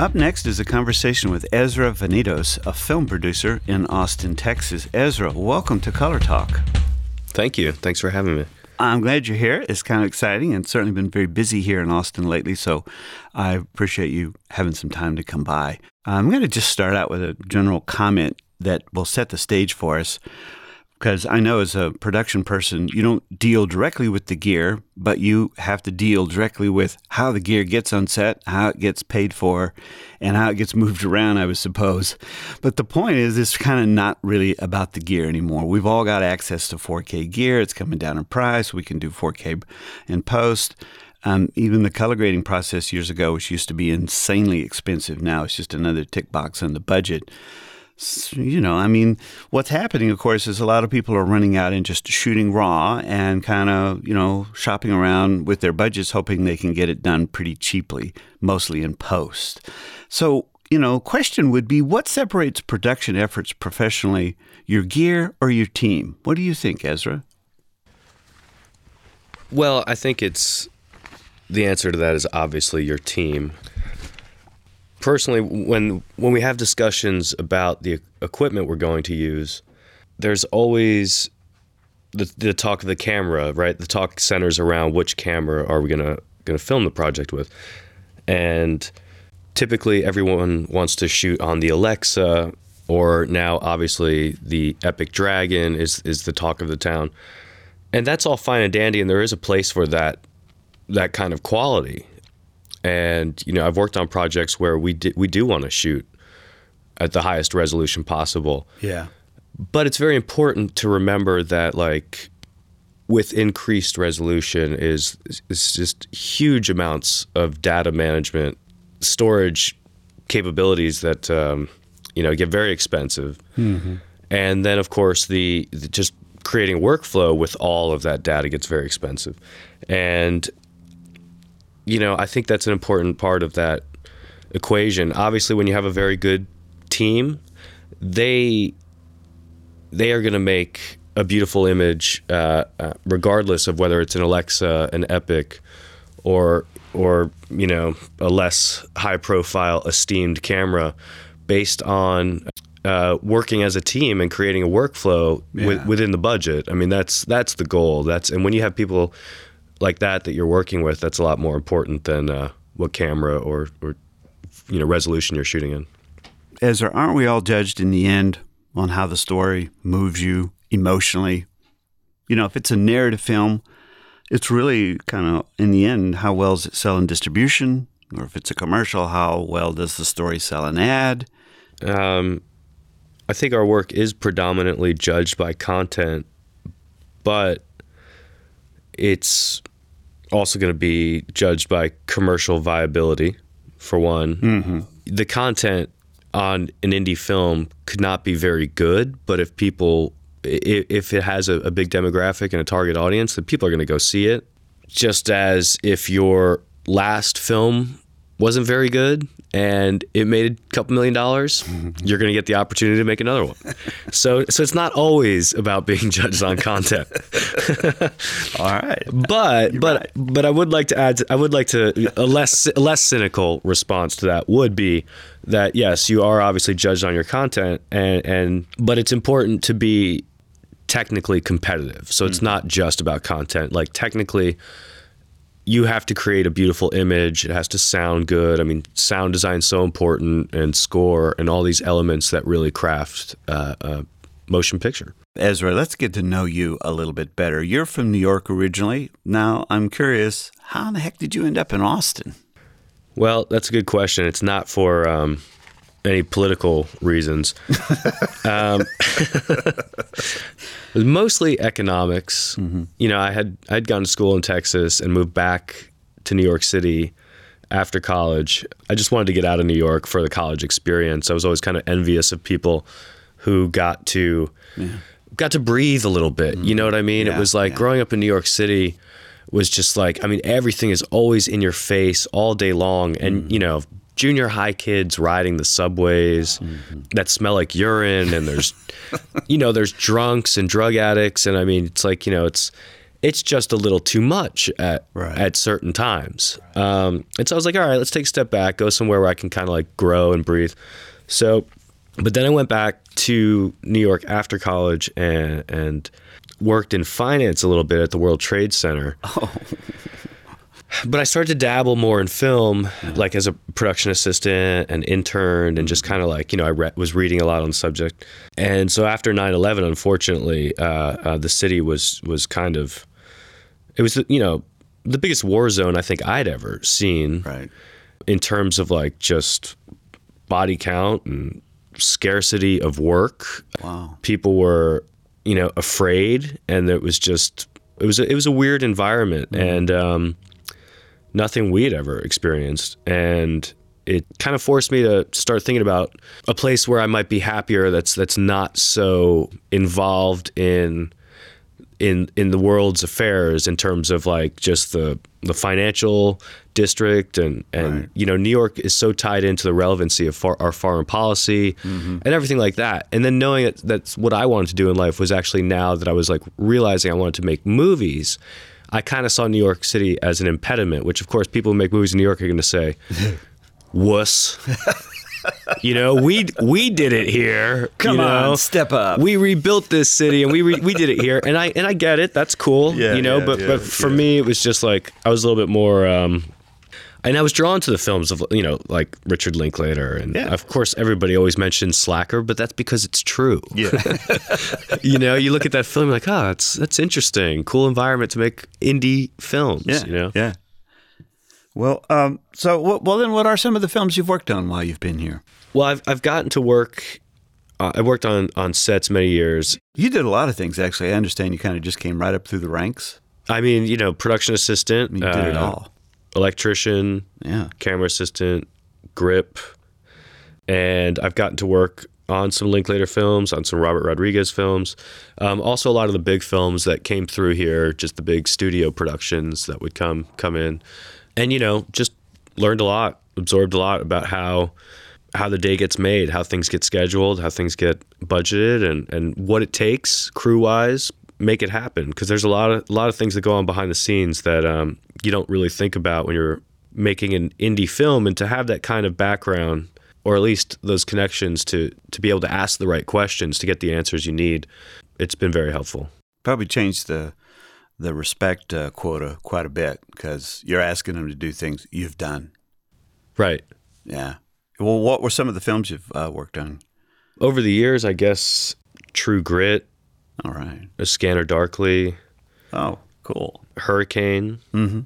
Up next is a conversation with Ezra Venetos, a film producer in Austin, Texas. Ezra, welcome to Color Talk. Thank you. Thanks for having me. I'm glad you're here. It's kind of exciting and certainly been very busy here in Austin lately, so I appreciate you having some time to come by. I'm going to just start out with a general comment that will set the stage for us because I know as a production person, you don't deal directly with the gear, but you have to deal directly with how the gear gets on set, how it gets paid for, and how it gets moved around, I would suppose. But the point is, it's kind of not really about the gear anymore. We've all got access to 4K gear, it's coming down in price. We can do 4K in post. Um, even the color grading process years ago, which used to be insanely expensive, now it's just another tick box on the budget you know, I mean, what's happening, of course, is a lot of people are running out and just shooting raw and kind of, you know, shopping around with their budgets, hoping they can get it done pretty cheaply, mostly in post. So, you know, question would be what separates production efforts professionally, your gear or your team? What do you think, Ezra? Well, I think it's the answer to that is obviously your team personally, when when we have discussions about the equipment we're going to use, there's always the, the talk of the camera, right? The talk centers around which camera are we gonna gonna film the project with, and typically everyone wants to shoot on the Alexa, or now obviously the Epic Dragon is is the talk of the town, and that's all fine and dandy, and there is a place for that that kind of quality and you know I've worked on projects where we di- we do want to shoot at the highest resolution possible. Yeah. But it's very important to remember that like with increased resolution is is just huge amounts of data management storage capabilities that um, you know get very expensive. Mm-hmm. And then of course the, the just creating workflow with all of that data gets very expensive. And you know, I think that's an important part of that equation. Obviously, when you have a very good team, they they are going to make a beautiful image, uh, uh, regardless of whether it's an Alexa, an Epic, or or you know a less high profile, esteemed camera, based on uh, working as a team and creating a workflow yeah. within the budget. I mean, that's that's the goal. That's and when you have people like that that you're working with, that's a lot more important than uh, what camera or, or you know resolution you're shooting in. Ezra, aren't we all judged in the end on how the story moves you emotionally? You know, if it's a narrative film, it's really kind of in the end how well does it sell in distribution, or if it's a commercial, how well does the story sell an ad? Um, I think our work is predominantly judged by content, but it's also going to be judged by commercial viability, for one. Mm-hmm. The content on an indie film could not be very good, but if people, if it has a, a big demographic and a target audience, then people are going to go see it. Just as if your last film wasn't very good and it made a couple million dollars, you're going to get the opportunity to make another one. So, so it's not always about being judged on content. All right, but you're but right. but I would like to add. I would like to a less a less cynical response to that would be that yes, you are obviously judged on your content, and and but it's important to be technically competitive. So it's mm. not just about content. Like technically you have to create a beautiful image. It has to sound good. I mean, sound design is so important, and score, and all these elements that really craft uh, a motion picture. Ezra, let's get to know you a little bit better. You're from New York originally. Now, I'm curious, how in the heck did you end up in Austin? Well, that's a good question. It's not for um, any political reasons. um, it was mostly economics. Mm-hmm. You know, I had I'd gone to school in Texas and moved back to New York City after college. I just wanted to get out of New York for the college experience. I was always kind of envious of people who got to yeah. got to breathe a little bit. Mm-hmm. You know what I mean? Yeah, it was like yeah. growing up in New York City was just like I mean everything is always in your face all day long and mm. you know junior high kids riding the subways mm-hmm. that smell like urine and there's you know there's drunks and drug addicts and i mean it's like you know it's it's just a little too much at Right. at certain times. Um, and so I was like, all right, let's take a step back, go somewhere where I can kind of like grow and breathe. So, but then I went back to New York after college and and worked in finance a little bit at the World Trade Center. But I started to dabble more in film, like as a production assistant and intern, and just kind of like, you know, I re- was reading a lot on the subject. And so after 9 11, unfortunately, uh, uh, the city was, was kind of, it was, you know, the biggest war zone I think I'd ever seen Right. in terms of like just body count and scarcity of work. Wow. People were, you know, afraid, and it was just it was a, it was a weird environment, and um, nothing we'd ever experienced, and it kind of forced me to start thinking about a place where I might be happier. That's that's not so involved in in in the world's affairs in terms of like just the the financial district and and Right. you know New York is so tied into the relevancy of far, our foreign policy mm-hmm. and everything like that and then knowing that that's what I wanted to do in life was actually now that I was like realizing I wanted to make movies I kind of saw New York City as an impediment which of course people who make movies in New York are going to say wuss. You know we we did it here Come you on, step up. we rebuilt this city and we re- we did it here. And I and I get it. That's cool Yeah, you know? yeah, but yeah, but for me it was just like I was a little bit more um and I was drawn to the films of you know like Richard Linklater and Yeah. of course everybody always mentions Slacker but that's because it's true Yeah. you know you look at that film you're like oh that's that's interesting cool environment to make indie films yeah. you know Yeah. Well, um, so well then, what are some of the films you've worked on while you've been here? well I've I've gotten to work uh, I worked on on sets many years You did a lot of things, actually. I understand you kind of just came right up through the ranks. I mean you know production assistant You did it uh, all. Electrician Yeah. camera assistant, grip, and I've gotten to work on some Linklater films, on some Robert Rodriguez films, um, also a lot of the big films that came through here, just the big studio productions that would come come in, and you know, just learned a lot, absorbed a lot about how how the day gets made, how things get scheduled, how things get budgeted, and and what it takes crew wise make it happen because there's a lot of a lot of things that go on behind the scenes that um, you don't really think about when you're making an indie film and to have that kind of background or at least those connections to to be able to ask the right questions to get the answers you need it's been very helpful Probably changed the the respect uh, quota quite a bit because you're asking them to do things you've done. right Yeah. Well, what were some of the films you've uh, worked on? over the years i guess true grit All right. a scanner darkly Oh, cool. hurricane Mm-hmm.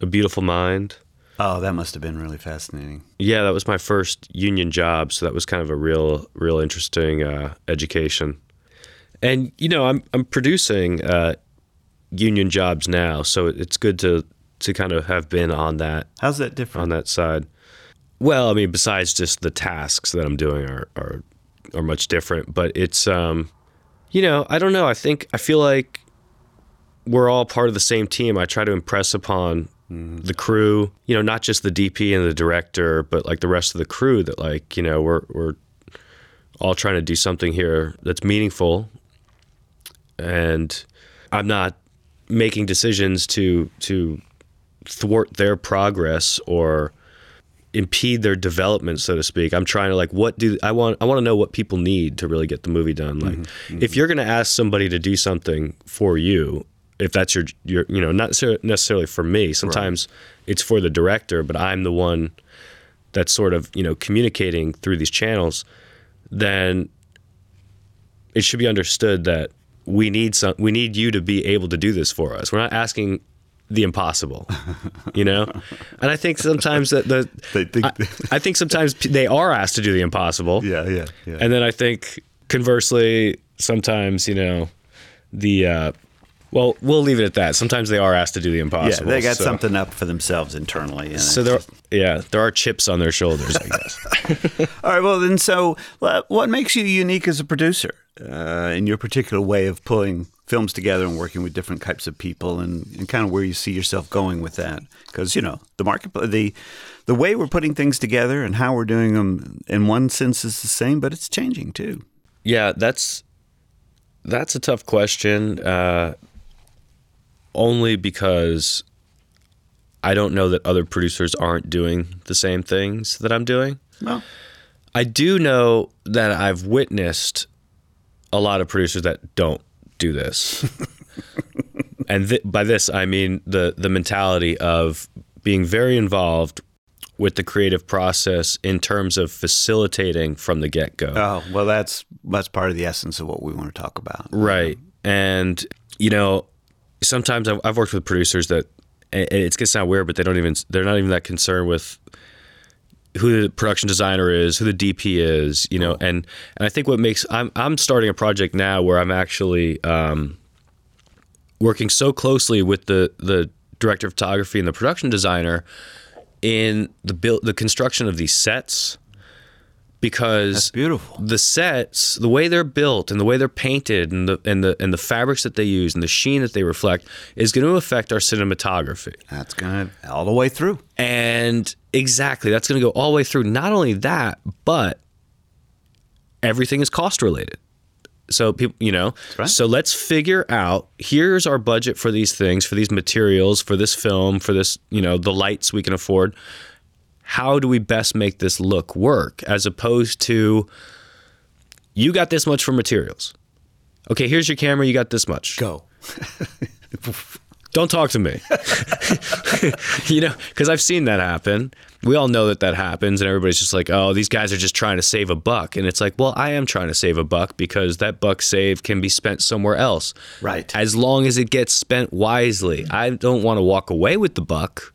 a beautiful mind Oh, that must have been really fascinating. yeah that was my first union job so that was kind of a real real interesting uh, education and you know i'm i'm producing uh, union jobs now so it's good to to kind of have been on that How's that different? on that side well i mean besides just the tasks that i'm doing are are are much different but it's um you know i don't know. I think i feel like we're all part of the same team. I try to impress upon mm-hmm. the crew you know not just the dp and the director but like the rest of the crew that like you know we're we're all trying to do something here that's meaningful. And i'm not making decisions to to thwart their progress or impede their development so to speak. I'm trying to like what do i want i want to know what people need to really get the movie done. Like mm-hmm. Mm-hmm. if you're going to ask somebody to do something for you if that's your your you know not necessarily for me sometimes it's for the director but i'm the one that's sort of you know communicating through these channels then it should be understood that we need some we need you to be able to do this for us. We're not asking the impossible you know and i think sometimes that the They think- I, I think sometimes they are asked to do the impossible yeah, yeah, yeah. and then i think conversely sometimes you know the uh well we'll leave it at that sometimes they are asked to do the impossible. yeah, they got so, something up for themselves internally. So there just- yeah there are chips on their shoulders i guess All right. Well, then, so what makes you unique as a producer uh, in your particular way of pulling films together and working with different types of people, and, and kind of where you see yourself going with that? Because you know the market, the the way we're putting things together and how we're doing them in one sense is the same, but it's changing too. Yeah, that's that's a tough question. Uh, only because I don't know that other producers aren't doing the same things that I'm doing. Well, I do know that I've witnessed a lot of producers that don't do this. and th- by this I mean the the mentality of being very involved with the creative process in terms of facilitating from the get-go. oh, well, that's that's part of the essence of what we want to talk about. Right. And, you know, sometimes I've, I've worked with producers that, and it's going to sound weird, but they don't even, they're not even that concerned with who the production designer is, who the DP is, you know, and, and I think what makes, I'm, I'm starting a project now where I'm actually um, working so closely with the, the director of photography and the production designer in the build, the construction of these sets because That's beautiful. the sets, the way they're built and the way they're painted and the and the and the fabrics that they use and the sheen that they reflect is going to affect our cinematography. That's gonna all the way through. And exactly, that's going to go all the way through. Not only that, but everything is cost related. So people, you know, right. so let's figure out here's our budget for these things, for these materials, for this film, for this, you know, the lights we can afford. How do we best make this look work as opposed to you got this much for materials. Okay, here's your camera, you got this much. Go. Don't talk to me. you know, because I've seen that happen. We all know that that happens, and everybody's just like, oh, these guys are just trying to save a buck. And it's like, well, I am trying to save a buck because that buck saved can be spent somewhere else. Right. As long as it gets spent wisely. I don't want to walk away with the buck.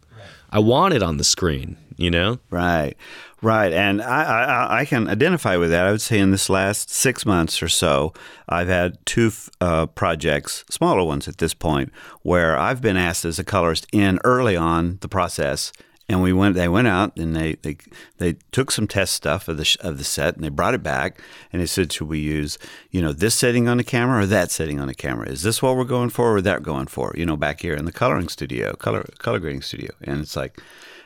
I want it on the screen, you know? Right, right, and I, I I can identify with that. I would say in this last six months or so, I've had two uh, projects, smaller ones at this point, where I've been asked as a colorist in early on the process, and we went. They went out and they they they took some test stuff of the of the set and they brought it back and they said, should we use you know this setting on the camera or that setting on the camera? Is this what we're going for or that going for? You know, back here in the coloring studio, color color grading studio, and it's like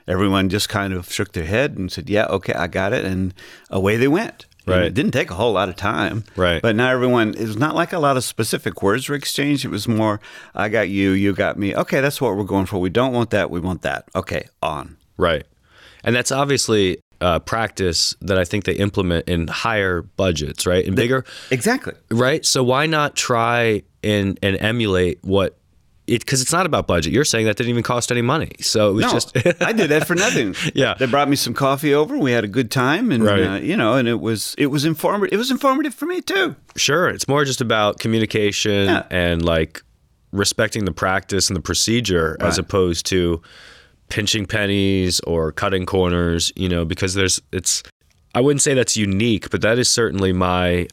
everyone just kind of shook their head and said, "Yeah, okay, I got it," and away they went. And Right. it didn't take a whole lot of time. Right. But now everyone, it was not like a lot of specific words were exchanged. It was more, I got you, you got me. Okay, that's what we're going for. We don't want that. We want that. Okay, on. Right. And that's obviously uh, practice that I think they implement in higher budgets, right? In bigger, Exactly. right? So why not try and, and emulate what it, because it's not about budget. You're saying that didn't even cost any money. So it was No, just, I did that for nothing. Yeah. they brought me some coffee over. We had a good time, and Right. uh, you know, and it was it was informative. It was informative for me too. sure. It's more just about communication Yeah. and like respecting the practice and the procedure as opposed to pinching pennies or cutting corners, you know, because there's, it's, I wouldn't say that's unique, but that is certainly my,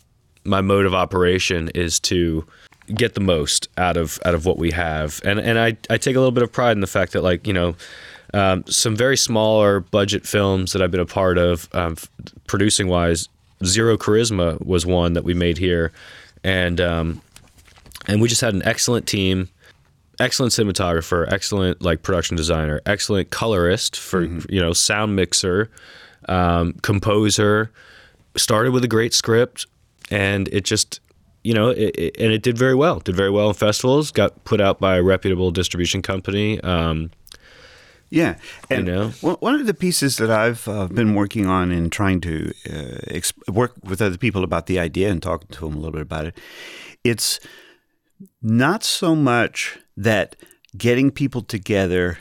my mode of operation is to get the most out of out of what we have. And and I, I take a little bit of pride in the fact that like you know um, some very smaller budget films that I've been a part of um, producing wise Zero Charisma was one that we made here. And um, and we just had an excellent team excellent cinematographer excellent like production designer excellent colorist for you know sound mixer um, composer. Started with a great script and it just you know it, it, and it did very well did very well in festivals got put out by a reputable distribution company um, Yeah, and know? one- one of the pieces that I've uh, been working on in trying to uh, exp- work with other people about the idea and talking to them a little bit about it, it's not so much that getting people together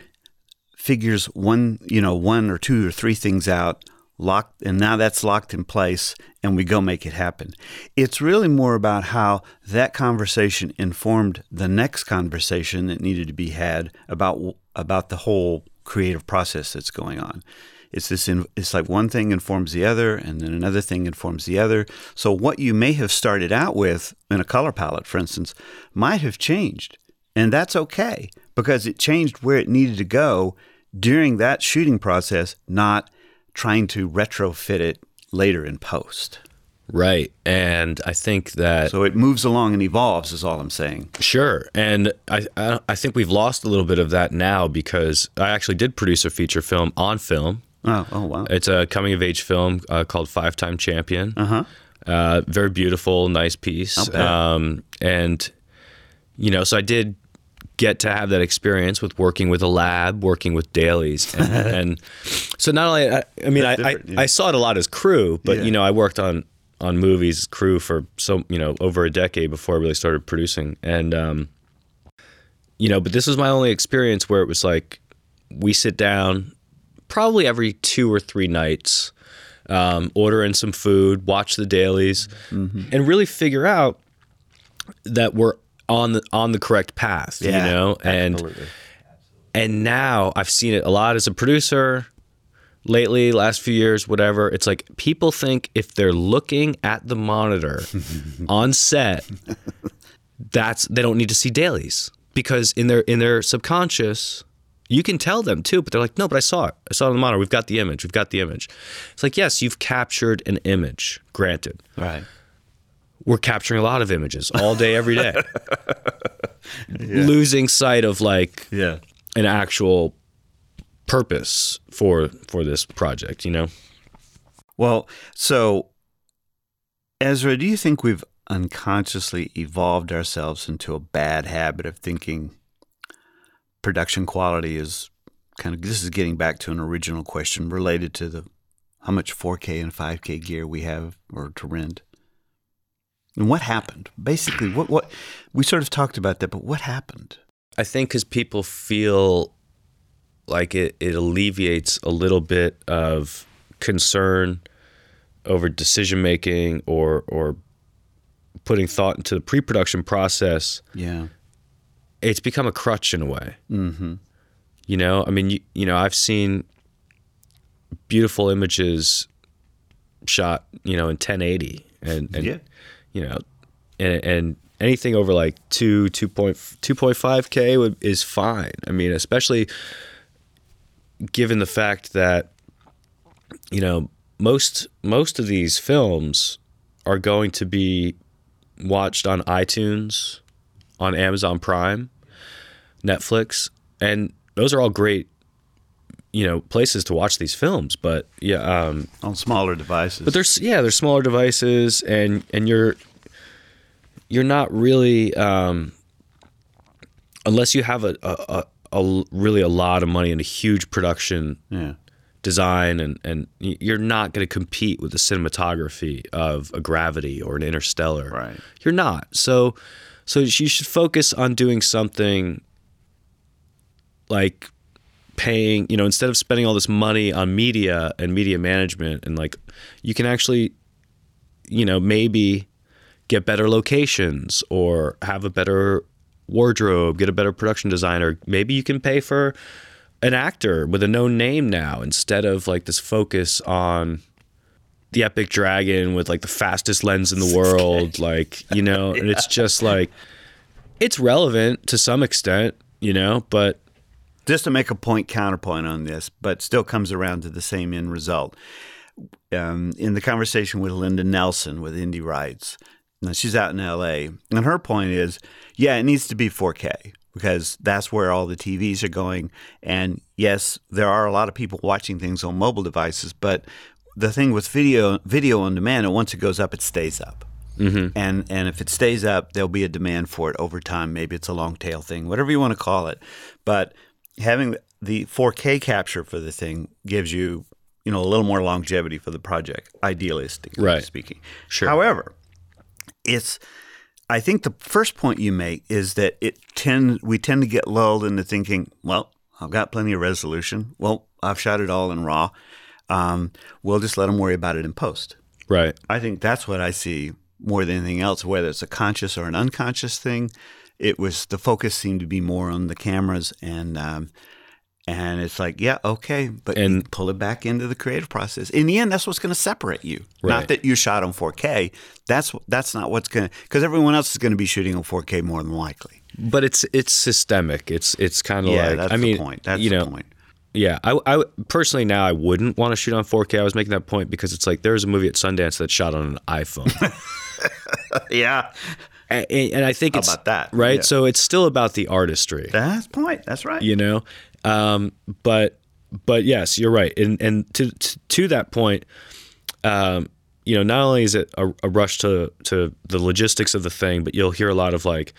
figures one, you know, one or two or three things out locked and now that's locked in place and we go make it happen. It's really more about how that conversation informed the next conversation that needed to be had about about the whole creative process that's going on. It's this in, it's like one thing informs the other and then another thing informs the other. So what you may have started out with in a color palette for instance might have changed. And that's okay because it changed where it needed to go during that shooting process, not trying to retrofit it later in post. right and I think that So it moves along and evolves, is all I'm saying. Sure, and I, I I think we've lost a little bit of that now because I actually did produce a feature film on film. Oh, oh wow. It's a coming of age film uh, called Five Time Champion. Uh-huh. Uh, very beautiful, nice piece. Um, and you know, so I did get to have that experience with working with a lab, working with dailies, and, and so not only I, I mean I, I. I saw it a lot as crew, but Yeah. you know I worked on on movies crew for so you know over a decade before I really started producing, and um, you know, but this was my only experience where it was like we sit down probably every two or three nights, um, order in some food, watch the dailies, and really figure out that we're on the on the correct path. Yeah, you know, and and now I've seen it a lot as a producer. Lately, last few years, whatever, it's like people think if they're looking at the monitor on set, that's they don't need to see dailies because in their in their subconscious you can tell them too but they're like no but i saw it i saw it on the monitor we've got the image we've got the image it's like yes you've captured an image granted Right. We're capturing a lot of images all day every day losing sight of like Yeah. an actual purpose for for this project you know Well, so Ezra, do you think we've unconsciously evolved ourselves into a bad habit of thinking production quality is kind of this is getting back to an original question related to the how much 4K and 5K gear we have or to rent. And what happened? Basically, what what we sort of talked about that, but what happened? I think because people feel like it, it alleviates a little bit of concern over decision making or or putting thought into the pre-production process. Yeah. It's become a crutch in a way. Mm-hmm. You know, I mean, you, you know, I've seen beautiful images shot, you know, in 1080, and, and Yeah. You know, and, and anything over like two, two point, two point five k would is fine. I mean, especially given the fact that you know most most of these films are going to be watched on iTunes, on Amazon Prime, Netflix, and those are all great, you know, places to watch these films. But yeah, um, On smaller devices. but there's yeah, there's smaller devices, and and you're you're not really um, unless you have a, a, a, a really a lot of money and a huge production yeah. design and and you're not going to compete with the cinematography of a gravity or an interstellar Right. you're not so so you should focus on doing something like paying you know instead of spending all this money on media and media management and like you can actually you know maybe get better locations or have a better wardrobe get a better production designer. Maybe you can pay for an actor with a known name now instead of like this focus on the epic dragon with like the fastest lens in the world like you know and it's just like it's relevant to some extent you know but just to make a point counterpoint on this, but still comes around to the same end result. Um, in the conversation with Linda Nelson with Indie Rights, now she's out in LA, and her point is, yeah, it needs to be 4K because that's where all the TVs are going. And yes, there are a lot of people watching things on mobile devices, but the thing with video video on demand, and once it goes up, it stays up. Mm-hmm. And and if it stays up, there'll be a demand for it over time. Maybe it's a long tail thing, whatever you want to call it. But having the 4K capture for the thing gives you, you know, a little more longevity for the project, idealistically Right. speaking. Sure. However, it's I think the first point you make is that it tend we tend to get lulled into thinking, well, I've got plenty of resolution. Well, I've shot it all in raw. Um, we'll just let them worry about it in post. right I think that's what I see more than anything else, whether it's a conscious or an unconscious thing. It was the focus seemed to be more on the cameras and um, and it's like, yeah, okay, but And- pull it back into the creative process. In the end, that's what's going to separate you. Right. Not that you shot on 4K. That's that's not what's going to because everyone else is going to be shooting on 4K more than likely. but it's it's systemic it's it's kind of Yeah, like that's i mean point. That's you the know point. Yeah, I, I personally now I wouldn't want to shoot on 4K. I was making that point because it's like there's a movie at Sundance that shot on an iPhone, Yeah, and, and I think How it's about that? right. Yeah. So it's still about the artistry, that's the point. That's right. you know. Um, but but yes, you're right, and and to to, to that point, um, you know, not only is it a, a rush to to the logistics of the thing, but you'll hear a lot of like,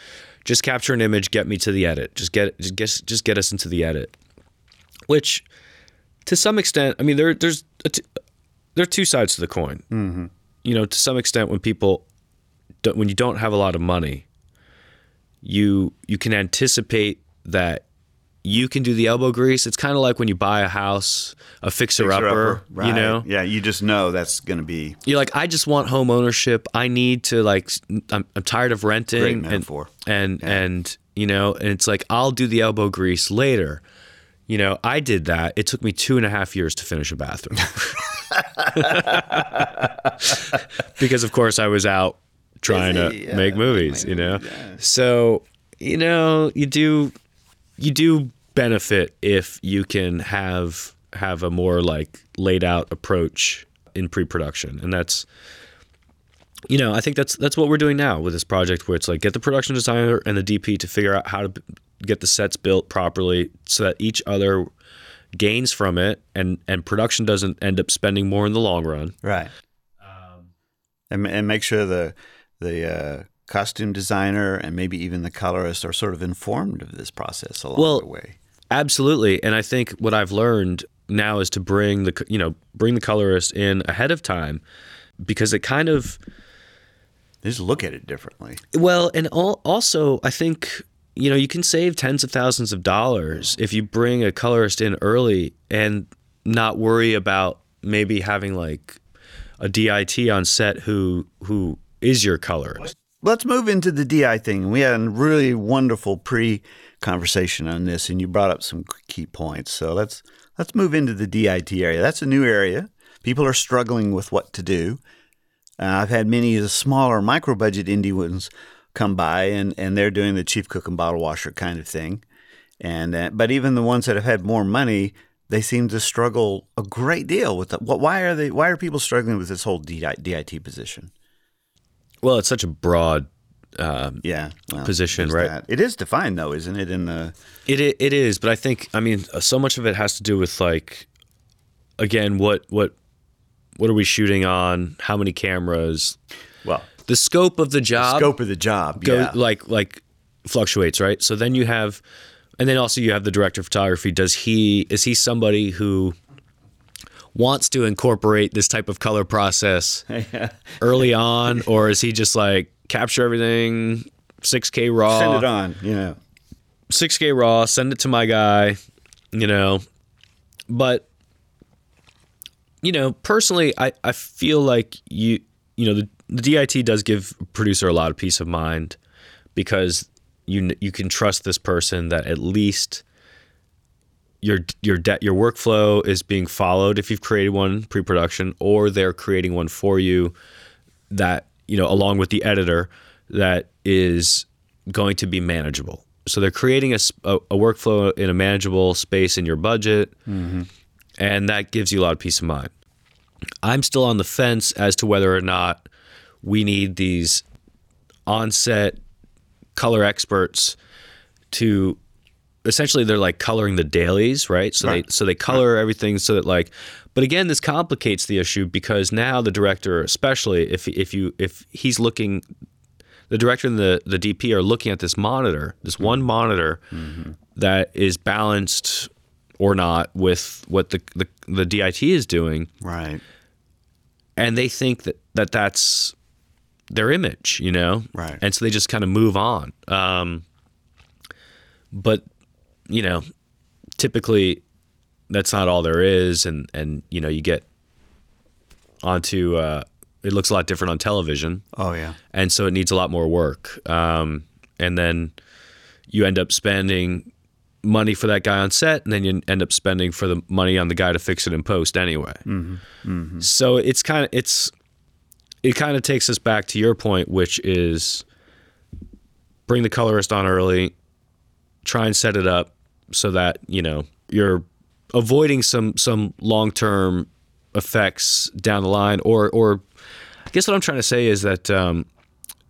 just capture an image, get me to the edit. Just get just get just get us into the edit. Which, to some extent, I mean, there there's t- there are two sides to the coin. Mm-hmm. You know, to some extent, when people don't, when you don't have a lot of money, you you can anticipate that you can do the elbow grease. It's kind of like when you buy a house, a fixer, Fixer upper, upper, right. you know. Yeah, you just know that's going to be You're like, I just want home ownership. I need to like, I'm, I'm tired of renting. Great and-. And and you know, and it's like I'll do the elbow grease later. You know, I did that. It took me two and a half years to finish a bathroom because, of course, I was out trying to yeah, make movies. You know, so you know, you do you do benefit if you can have have a more like laid out approach in pre-production and that's you know i think that's that's what we're doing now with this project where it's like get the production designer and the dp to figure out how to get the sets built properly so that each other gains from it and and production doesn't end up spending more in the long run right. Um, and, and make sure the the uh, costume designer and maybe even the colorist are sort of informed of this process along Well, the way. Absolutely, and I think what I've learned now is to bring the you know bring the colorist in ahead of time because it kind of They just look at it differently. well, and al- also I think you know you can save tens of thousands of dollars if you bring a colorist in early and not worry about maybe having like a DIT on set who who is your color. Let's move into the DI thing. We had a really wonderful pre-conversation on this, and you brought up some key points. So let's let's move into the DIT area. That's a new area. People are struggling with what to do. Uh, I've had many of the smaller micro-budget indie ones come by, and, and they're doing the chief cook and bottle washer kind of thing. And uh, but even the ones that have had more money, they seem to struggle a great deal with the, what. Why are they? Why are people struggling with this whole DI, DIT position? Well, it's such a broad um, Yeah, well, Position, right? that. It is defined though, isn't it? In the It it is, but I think I mean uh, so much of it has to do with like again what what what are we shooting on? How many cameras? well, The scope of the job the scope of the job. go yeah, like like fluctuates, right? So then you have and then also you have the director of photography. Does he is he somebody who wants to incorporate this type of color process early on or is he just like capture everything 6k raw send it on. You know, 6K raw, send it to my guy, you know. But you know, personally, I, I feel like you you know the, the DIT does give producer a lot of peace of mind because you you can trust this person that at least your your de- your workflow is being followed if you've created one pre-production or they're creating one for you that you know along with the editor that is going to be manageable. So they're creating a a workflow in a manageable space in your budget mm-hmm. and that gives you a lot of peace of mind. I'm still on the fence as to whether or not we need these on-set color experts to essentially they're like coloring the dailies, right? So Right. they so they color everything so that like but again this complicates the issue because now the director especially if if you if he's looking the director and the the DP are looking at this monitor, this one monitor that is balanced or not with what the, the the DIT is doing right, and they think that, that that's their image, you know? Right. And so they just kind of move on. Um, but, you know, typically that's not all there is. And, and you know, you get onto, uh, it looks a lot different on television. oh yeah, And so it needs a lot more work. Um, and then you end up spending money for that guy on set, and then you end up spending for the money on the guy to fix it in post anyway. So it's kind of it's it kind of takes us back to your point, which is bring the colorist on early, try and set it up so that you know you're avoiding some some long term effects down the line, or or I guess what I'm trying to say is that um,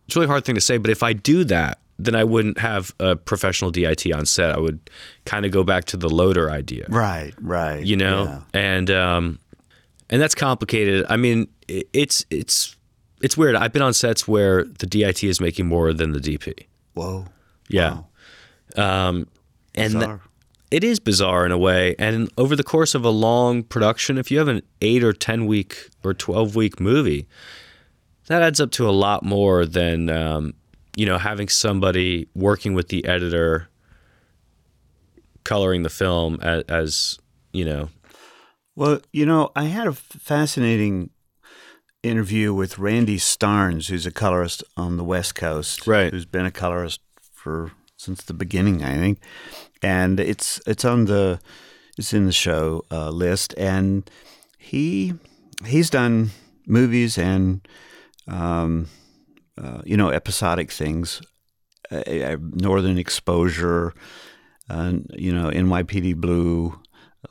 it's a really hard thing to say, but if I do that, then I wouldn't have a professional DIT on set. I would kind of go back to the loader idea, right, right. you know, yeah. and um, and that's complicated. I mean, it's it's it's weird. I've been on sets where the DIT is making more than the DP. Whoa, Yeah. Um, and th- it is bizarre in a way. And over the course of a long production, if you have an eight or 10 week or 12 week movie, that adds up to a lot more than, um, you know, having somebody working with the editor coloring the film as, as you know, Well, you know, I had a fascinating interview with Randy Starnes, who's a colorist on the West Coast, Right. Who's been a colorist for since the beginning, I think, and it's it's on the it's in the show uh, list, and he he's done movies and um, uh, you know episodic things, uh, uh, Northern Exposure, you know NYPD Blue.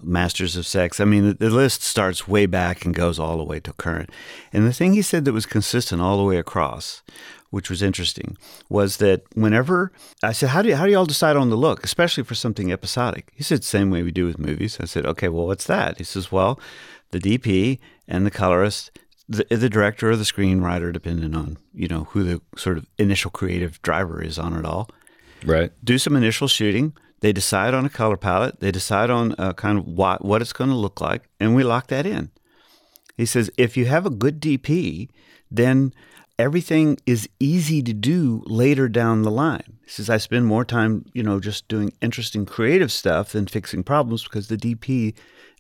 Masters of Sex. I mean, the, the list starts way back and goes all the way to current. And the thing he said that was consistent all the way across, which was interesting, was that whenever I said, "How do you, how do you all decide on the look, especially for something episodic?" He said, "Same way we do with movies." I said, "Okay, well, what's that?" He says, "Well, the DP and the colorist." The, the director or the screenwriter, depending on you know who the sort of initial creative driver is on it all, right? do some initial shooting. They decide on a color palette. They decide on uh, kind of what, what it's going to look like, and we lock that in. He says if you have a good DP, then everything is easy to do later down the line. He says I spend more time, you know, just doing interesting creative stuff than fixing problems because the DP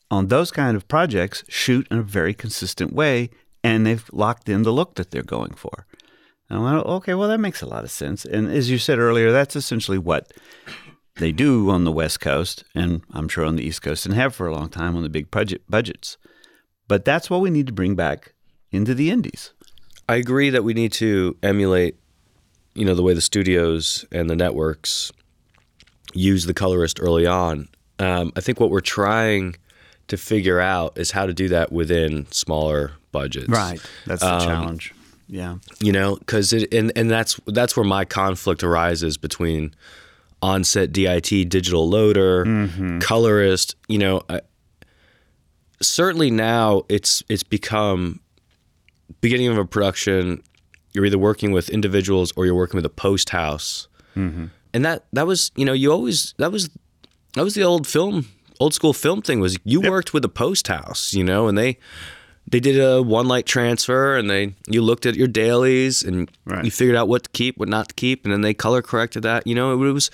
on those kind of projects shoot in a very consistent way, and they've locked in the look that they're going for. And I went, okay, well, that makes a lot of sense. And as you said earlier, that's essentially what they do on the West Coast, and I'm sure on the East Coast, and have for a long time on the big budget budgets. But that's what we need to bring back into the Indies. I agree that we need to emulate, you know, the way the studios and the networks use the colorist early on. Um, I think what we're trying to figure out is how to do that within smaller budgets. Right, that's the challenge. Yeah. You know, because it and and that's that's where my conflict arises between onset DIT digital loader, colorist. You know, I, certainly now it's it's become beginning of a production. You're either working with individuals or you're working with a post house, mm-hmm. and that that was you know you always that was that was the old film old school film thing was you worked with a post house you know and they they did a one light transfer and they you looked at your dailies and Right. you figured out what to keep what not to keep and then they color corrected that you know it was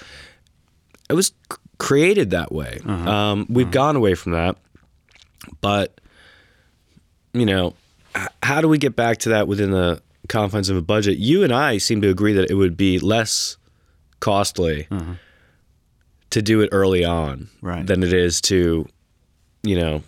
it was created that way. Uh-huh. Um, we've uh-huh. gone away from that but you know how do we get back to that within the confines of a budget? You and i seem to agree that it would be less costly mm-hmm. to do it early on Right. than it is to you know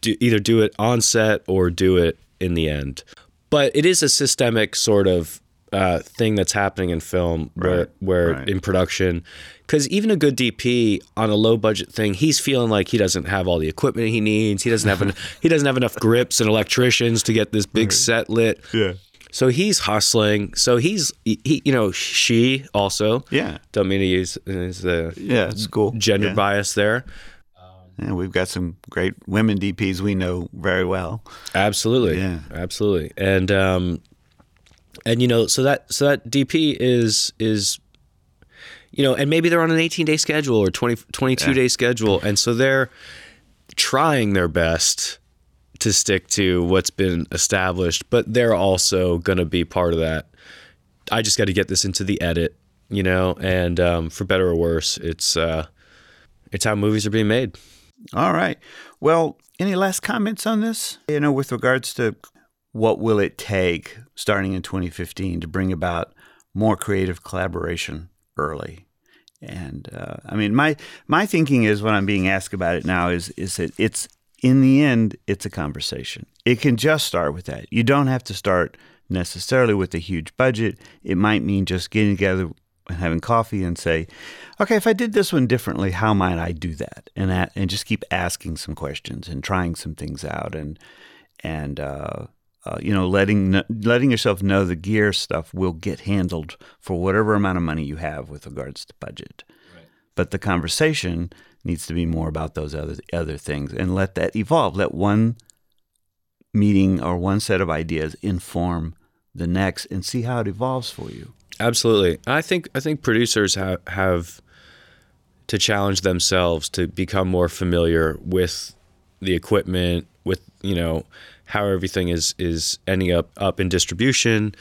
do, either do it on set or do it in the end. But it is a systemic sort of uh, thing that's happening in film where Right, where right. in production because even a good DP on a low budget thing he's feeling like he doesn't have all the equipment he needs he doesn't have en- he doesn't have enough grips and electricians to get this big set lit Yeah. so he's hustling so he's he you know she also Yeah. don't mean to use, use the Yeah. It's cool. gender yeah. bias there Yeah, we've got some great women DPs we know very well. Absolutely. Yeah. Absolutely. And um and you know, so that so that DP is is you know, and maybe they're on an 18 day schedule or 20 22 day schedule and so they're trying their best to stick to what's been established, but they're also going to be part of that. I just got to get this into the edit, you know, and um, for better or worse, it's uh it's how movies are being made. All right. Well, any last comments on this? You know, with regards to what will it take starting in 2015 to bring about more creative collaboration early? And uh, I mean, my my thinking is when I'm being asked about it now is is that it's in the end it's a conversation. It can just start with that. You don't have to start necessarily with a huge budget. It might mean just getting together and having coffee and say, okay, if I did this one differently, how might I do that? And that, and just keep asking some questions and trying some things out and and uh, uh, you know letting letting yourself know the gear stuff will get handled for whatever amount of money you have with regards to budget. But the conversation needs to be more about those other other things and let that evolve. Let one meeting or one set of ideas inform the next and see how it evolves for you. Absolutely. I think I think producers have have to challenge themselves to become more familiar with the equipment, with you know how everything is is ending up up in distribution,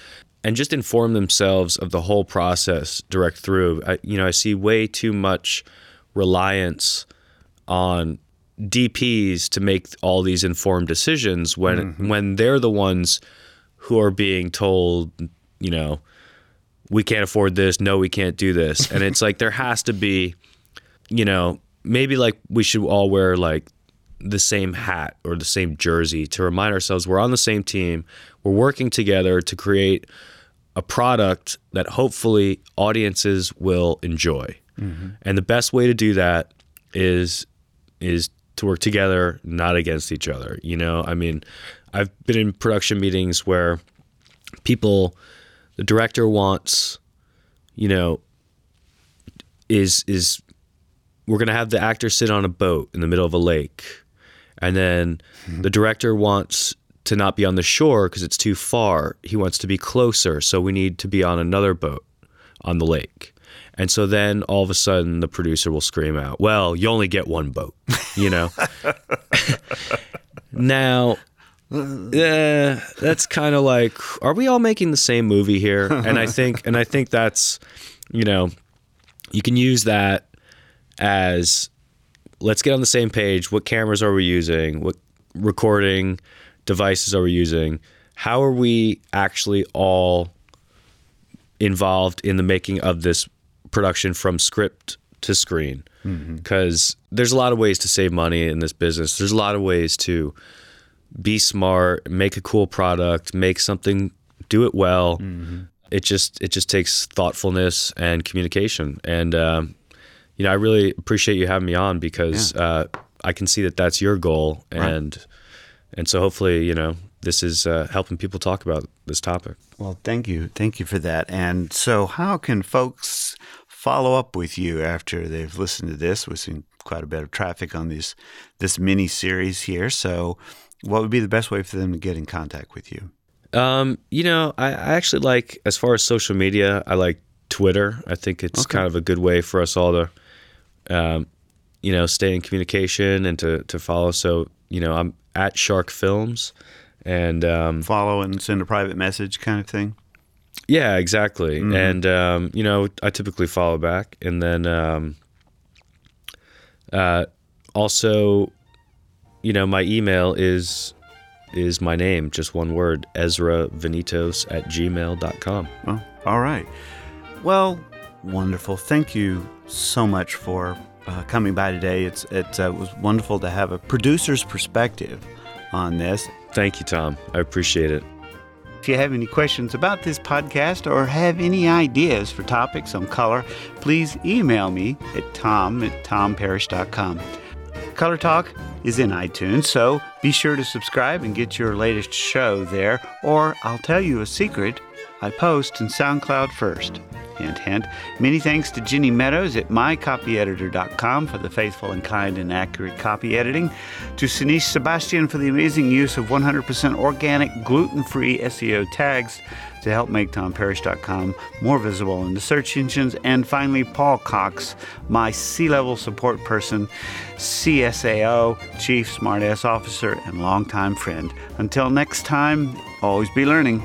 and just inform themselves of the whole process direct through. I, you know, I see way too much reliance on DPs to make all these informed decisions when mm-hmm. when they're the ones who are being told, you know, we can't afford this, no, we can't do this. And it's like there has to be, you know, maybe like we should all wear like the same hat or the same jersey to remind ourselves we're on the same team. We're working together to create a product that hopefully audiences will enjoy. Mm-hmm. And the best way to do that is is to work together, not against each other. You know, I mean, I've been in production meetings where people, the director wants, you know, is is we're gonna have the actor sit on a boat in the middle of a lake, and then mm-hmm. the director wants to not be on the shore because it's too far. He wants to be closer, so we need to be on another boat on the lake. And so then all of a sudden the producer will scream out, "Well, you only get one boat," you know. now, yeah, that's kind of like, are we all making the same movie here? And I think, and I think that's, you know, you can use that as, let's get on the same page. What cameras are we using? What recording devices are we using? How are we actually all involved in the making of this production from script to screen because mm-hmm. there's a lot of ways to save money in this business. There's a lot of ways to be smart, make a cool product, make something, do it well. Mm-hmm. It just it just takes thoughtfulness and communication. And um, you know, I really appreciate you having me on because yeah. uh, I can see that that's your goal, and right. and so hopefully, you know, this is uh, helping people talk about this topic. Well, thank you, thank you for that. And so, how can folks follow up with you after they've listened to this. We've seen quite a bit of traffic on this this mini series here. So, what would be the best way for them to get in contact with you? Um, you know, I, I, actually like as far as social media, I like Twitter. I think it's okay. kind of a good way for us all to, um, you know, stay in communication and to to follow. So, you know, I'm at Shark Films, and um, follow and send a private message, kind of thing. Yeah, exactly. Mm-hmm. And um, you know, I typically follow back, and then um, uh, also, you know, my email is is my name, just one word, Ezra Venetos at gmail.com. Well, all right. Well, wonderful. Thank you so much for uh, coming by today. It's it uh, was wonderful to have a producer's perspective on this. Thank you, Tom. I appreciate it. If you have any questions about this podcast or have any ideas for topics on color, please email me at tom at tomparish.com. Color Talk is in iTunes, so be sure to subscribe and get your latest show there, or I'll tell you a secret I post in SoundCloud first. Hint, hint. Many thanks to Jenny Meadows at mycopyeditor.com for the faithful and kind and accurate copy editing, to Sinish Sebastian for the amazing use of 100% organic, gluten free SEO tags to help make tomparish.com more visible in the search engines, and finally, Paul Cox, my C level support person, CSAO, Chief Smartass Officer, and longtime friend. Until next time, always be learning.